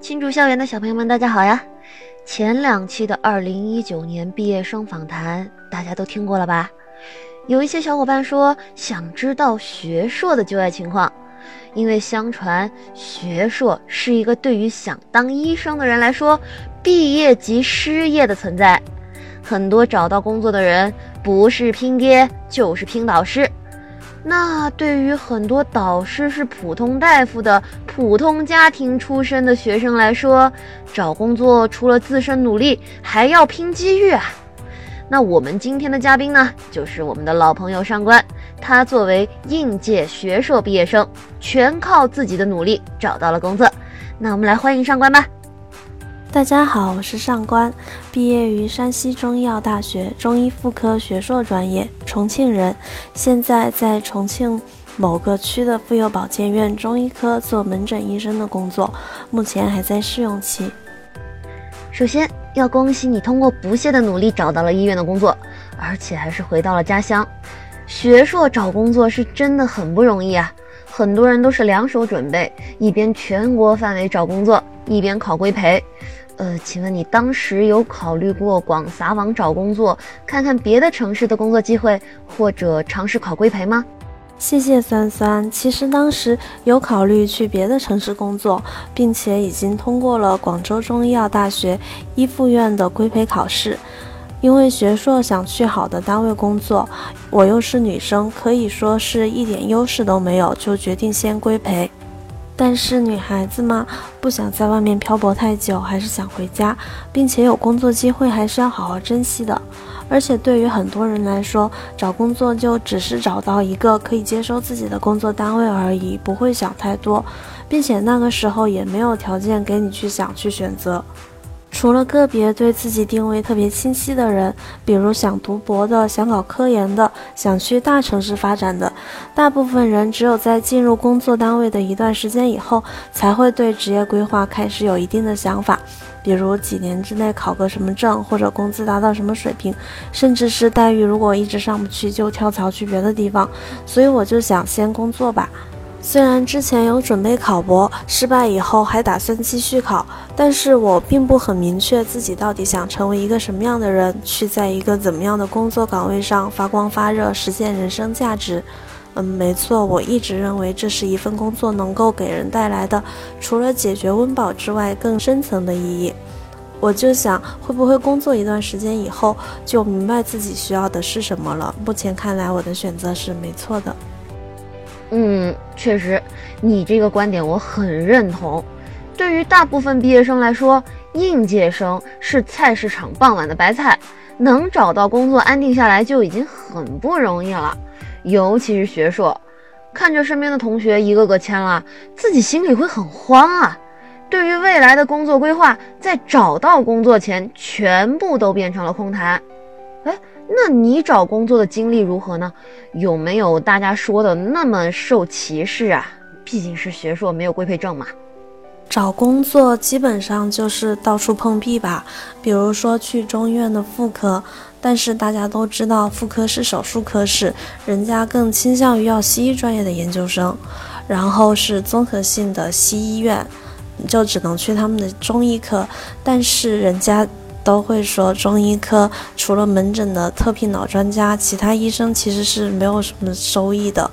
青竹校园的小朋友们，大家好呀！前两期的二零一九年毕业生访谈，大家都听过了吧？有一些小伙伴说想知道学硕的就业情况，因为相传学硕是一个对于想当医生的人来说，毕业即失业的存在。很多找到工作的人，不是拼爹就是拼导师。那对于很多导师是普通大夫的普通家庭出身的学生来说，找工作除了自身努力，还要拼机遇啊。那我们今天的嘉宾呢，就是我们的老朋友上官。他作为应届学硕毕业生，全靠自己的努力找到了工作。那我们来欢迎上官吧。大家好，我是上官，毕业于山西中医药大学中医妇科学硕专业，重庆人，现在在重庆某个区的妇幼保健院中医科做门诊医生的工作，目前还在试用期。首先要恭喜你通过不懈的努力找到了医院的工作，而且还是回到了家乡。学硕找工作是真的很不容易啊，很多人都是两手准备，一边全国范围找工作，一边考规培。呃，请问你当时有考虑过广撒网找工作，看看别的城市的工作机会，或者尝试考规培吗？谢谢酸酸。其实当时有考虑去别的城市工作，并且已经通过了广州中医药大学一附院的规培考试。因为学硕想去好的单位工作，我又是女生，可以说是一点优势都没有，就决定先规培。但是女孩子嘛，不想在外面漂泊太久，还是想回家，并且有工作机会还是要好好珍惜的。而且对于很多人来说，找工作就只是找到一个可以接收自己的工作单位而已，不会想太多，并且那个时候也没有条件给你去想去选择。除了个别对自己定位特别清晰的人，比如想读博的、想搞科研的、想去大城市发展的，大部分人只有在进入工作单位的一段时间以后，才会对职业规划开始有一定的想法，比如几年之内考个什么证，或者工资达到什么水平，甚至是待遇如果一直上不去就跳槽去别的地方。所以我就想先工作吧。虽然之前有准备考博，失败以后还打算继续考，但是我并不很明确自己到底想成为一个什么样的人，去在一个怎么样的工作岗位上发光发热，实现人生价值。嗯，没错，我一直认为这是一份工作能够给人带来的，除了解决温饱之外更深层的意义。我就想，会不会工作一段时间以后，就明白自己需要的是什么了？目前看来，我的选择是没错的。嗯，确实，你这个观点我很认同。对于大部分毕业生来说，应届生是菜市场傍晚的白菜，能找到工作安定下来就已经很不容易了。尤其是学硕，看着身边的同学一个个签了，自己心里会很慌啊。对于未来的工作规划，在找到工作前，全部都变成了空谈。哎。那你找工作的经历如何呢？有没有大家说的那么受歧视啊？毕竟是学硕，没有规培证嘛。找工作基本上就是到处碰壁吧。比如说去中医院的妇科，但是大家都知道妇科是手术科室，人家更倾向于要西医专业的研究生。然后是综合性的西医院，你就只能去他们的中医科，但是人家。都会说中医科除了门诊的特聘老专家，其他医生其实是没有什么收益的，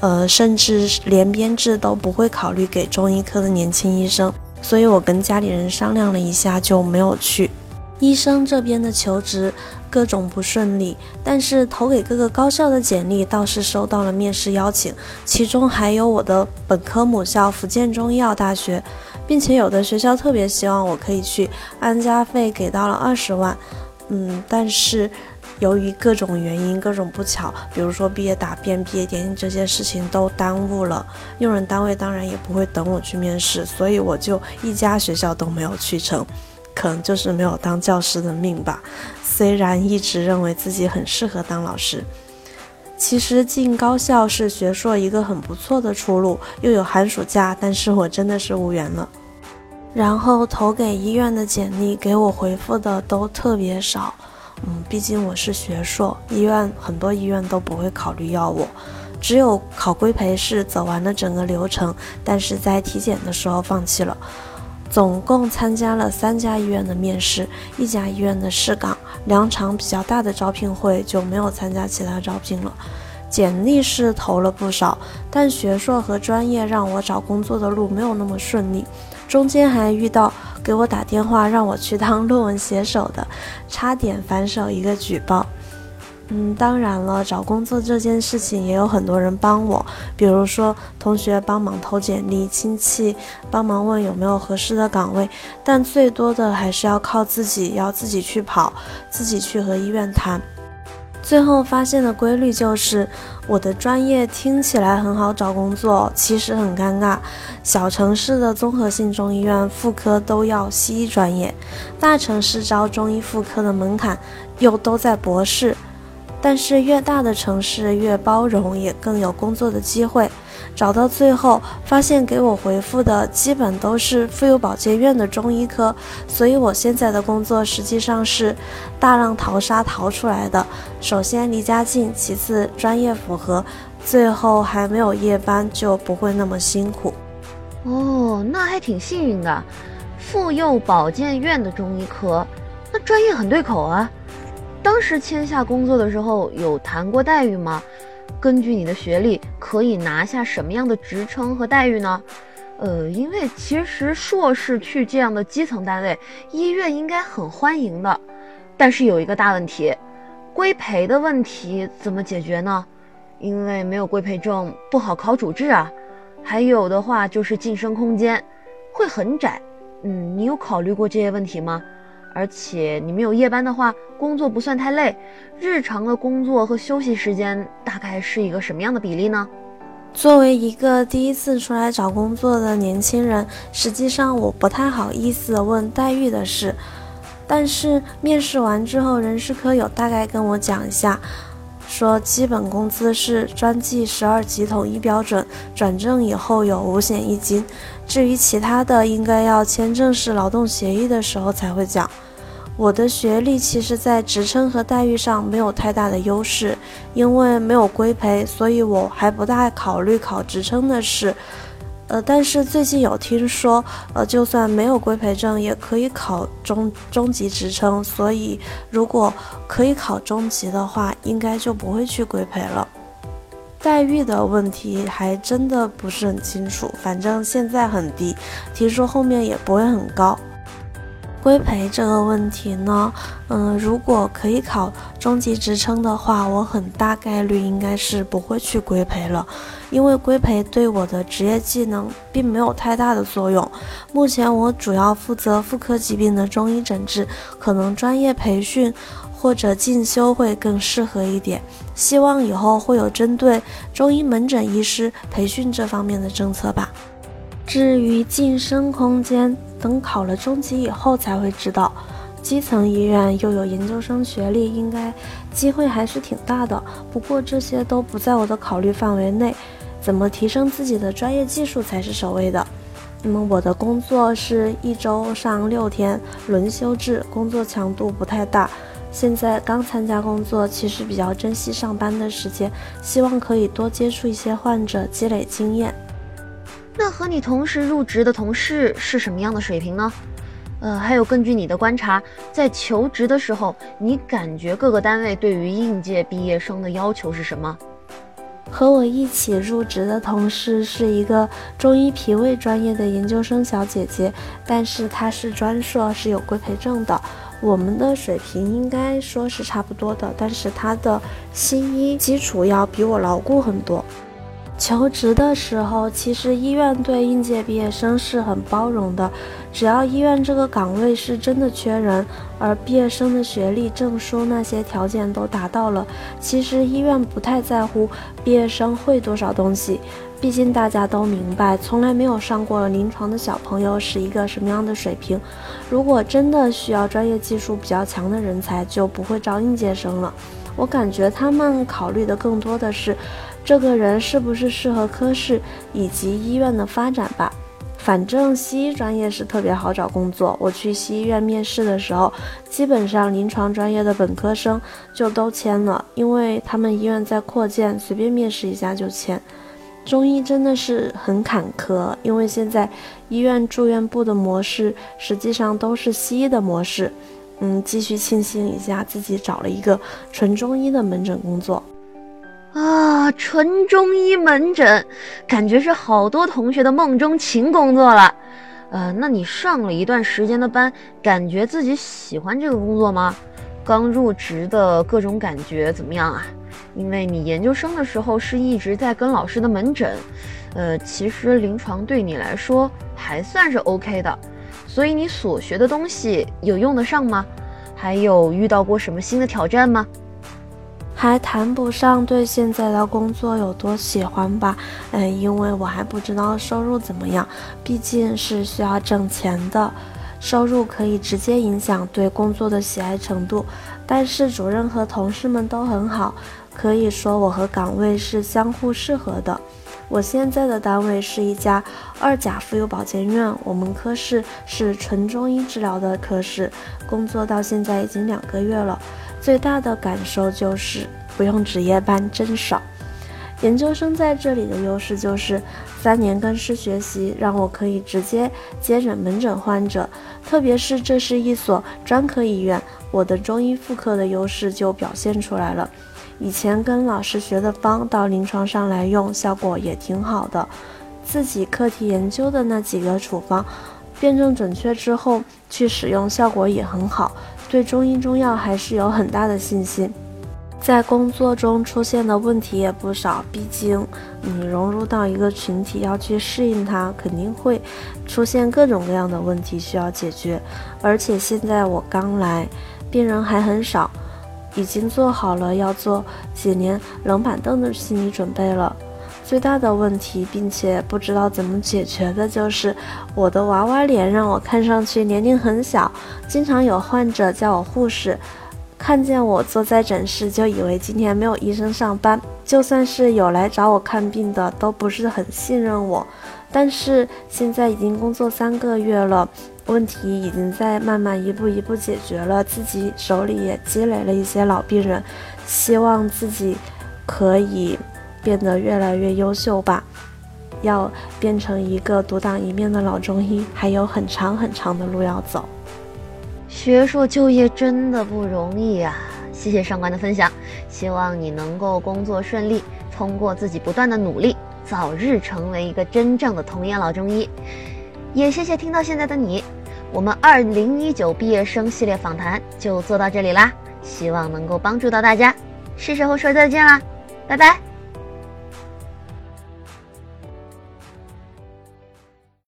呃，甚至连编制都不会考虑给中医科的年轻医生。所以我跟家里人商量了一下，就没有去。医生这边的求职各种不顺利，但是投给各个高校的简历倒是收到了面试邀请，其中还有我的本科母校福建中医药大学。并且有的学校特别希望我可以去，安家费给到了二十万，嗯，但是由于各种原因、各种不巧，比如说毕业答辩、毕业典礼这些事情都耽误了，用人单位当然也不会等我去面试，所以我就一家学校都没有去成，可能就是没有当教师的命吧。虽然一直认为自己很适合当老师。其实进高校是学硕一个很不错的出路，又有寒暑假，但是我真的是无缘了。然后投给医院的简历，给我回复的都特别少。嗯，毕竟我是学硕，医院很多医院都不会考虑要我。只有考规培是走完了整个流程，但是在体检的时候放弃了。总共参加了三家医院的面试，一家医院的试岗，两场比较大的招聘会就没有参加其他招聘了。简历是投了不少，但学硕和专业让我找工作的路没有那么顺利，中间还遇到给我打电话让我去当论文写手的，差点反手一个举报。嗯，当然了，找工作这件事情也有很多人帮我，比如说同学帮忙投简历，亲戚帮忙问有没有合适的岗位，但最多的还是要靠自己，要自己去跑，自己去和医院谈。最后发现的规律就是，我的专业听起来很好找工作，其实很尴尬。小城市的综合性中医院妇科都要西医专业，大城市招中医妇科的门槛又都在博士。但是越大的城市越包容，也更有工作的机会。找到最后，发现给我回复的基本都是妇幼保健院的中医科，所以我现在的工作实际上是大浪淘沙淘出来的。首先离家近，其次专业符合，最后还没有夜班，就不会那么辛苦。哦，那还挺幸运的。妇幼保健院的中医科，那专业很对口啊。当时签下工作的时候有谈过待遇吗？根据你的学历，可以拿下什么样的职称和待遇呢？呃，因为其实硕士去这样的基层单位，医院应该很欢迎的。但是有一个大问题，规培的问题怎么解决呢？因为没有规培证，不好考主治啊。还有的话就是晋升空间会很窄。嗯，你有考虑过这些问题吗？而且你们有夜班的话，工作不算太累。日常的工作和休息时间大概是一个什么样的比例呢？作为一个第一次出来找工作的年轻人，实际上我不太好意思问待遇的事。但是面试完之后，人事科有大概跟我讲一下，说基本工资是专技十二级统一标准，转正以后有五险一金。至于其他的，应该要签正式劳动协议的时候才会讲。我的学历其实，在职称和待遇上没有太大的优势，因为没有规培，所以我还不大考虑考职称的事。呃，但是最近有听说，呃，就算没有规培证，也可以考中中级职称，所以如果可以考中级的话，应该就不会去规培了。待遇的问题还真的不是很清楚，反正现在很低，听说后面也不会很高。规培这个问题呢，嗯，如果可以考中级职称的话，我很大概率应该是不会去规培了，因为规培对我的职业技能并没有太大的作用。目前我主要负责妇科疾病的中医诊治，可能专业培训或者进修会更适合一点。希望以后会有针对中医门诊医师培训这方面的政策吧。至于晋升空间，等考了中级以后才会知道。基层医院又有研究生学历，应该机会还是挺大的。不过这些都不在我的考虑范围内。怎么提升自己的专业技术才是首位的。那么我的工作是一周上六天，轮休制，工作强度不太大。现在刚参加工作，其实比较珍惜上班的时间，希望可以多接触一些患者，积累经验。那和你同时入职的同事是什么样的水平呢？呃，还有根据你的观察，在求职的时候，你感觉各个单位对于应届毕业生的要求是什么？和我一起入职的同事是一个中医脾胃专业的研究生小姐姐，但是她是专硕，是有规培证的。我们的水平应该说是差不多的，但是他的西医基础要比我牢固很多。求职的时候，其实医院对应届毕业生是很包容的，只要医院这个岗位是真的缺人，而毕业生的学历、证书那些条件都达到了，其实医院不太在乎毕业生会多少东西。毕竟大家都明白，从来没有上过临床的小朋友是一个什么样的水平。如果真的需要专业技术比较强的人才，就不会招应届生了。我感觉他们考虑的更多的是。这个人是不是适合科室以及医院的发展吧？反正西医专业是特别好找工作。我去西医院面试的时候，基本上临床专业的本科生就都签了，因为他们医院在扩建，随便面试一下就签。中医真的是很坎坷，因为现在医院住院部的模式实际上都是西医的模式。嗯，继续庆幸一下自己找了一个纯中医的门诊工作。啊，纯中医门诊，感觉是好多同学的梦中情工作了。呃，那你上了一段时间的班，感觉自己喜欢这个工作吗？刚入职的各种感觉怎么样啊？因为你研究生的时候是一直在跟老师的门诊，呃，其实临床对你来说还算是 OK 的，所以你所学的东西有用得上吗？还有遇到过什么新的挑战吗？还谈不上对现在的工作有多喜欢吧，嗯，因为我还不知道收入怎么样，毕竟是需要挣钱的，收入可以直接影响对工作的喜爱程度。但是主任和同事们都很好，可以说我和岗位是相互适合的。我现在的单位是一家二甲妇幼保健院，我们科室是纯中医治疗的科室，工作到现在已经两个月了。最大的感受就是不用值夜班，真爽。研究生在这里的优势就是三年跟师学习，让我可以直接接诊门诊患者。特别是这是一所专科医院，我的中医妇科的优势就表现出来了。以前跟老师学的方到临床上来用，效果也挺好的。自己课题研究的那几个处方，辩证准确之后去使用，效果也很好。对中医中药还是有很大的信心，在工作中出现的问题也不少。毕竟你融入到一个群体，要去适应它，肯定会出现各种各样的问题需要解决。而且现在我刚来，病人还很少，已经做好了要做几年冷板凳的心理准备了。最大的问题，并且不知道怎么解决的，就是我的娃娃脸让我看上去年龄很小。经常有患者叫我护士，看见我坐在诊室就以为今天没有医生上班。就算是有来找我看病的，都不是很信任我。但是现在已经工作三个月了，问题已经在慢慢一步一步解决了，自己手里也积累了一些老病人，希望自己可以。变得越来越优秀吧，要变成一个独当一面的老中医，还有很长很长的路要走。学硕就业真的不容易啊！谢谢上官的分享，希望你能够工作顺利，通过自己不断的努力，早日成为一个真正的童颜老中医。也谢谢听到现在的你，我们二零一九毕业生系列访谈就做到这里啦，希望能够帮助到大家，是时候说再见啦，拜拜。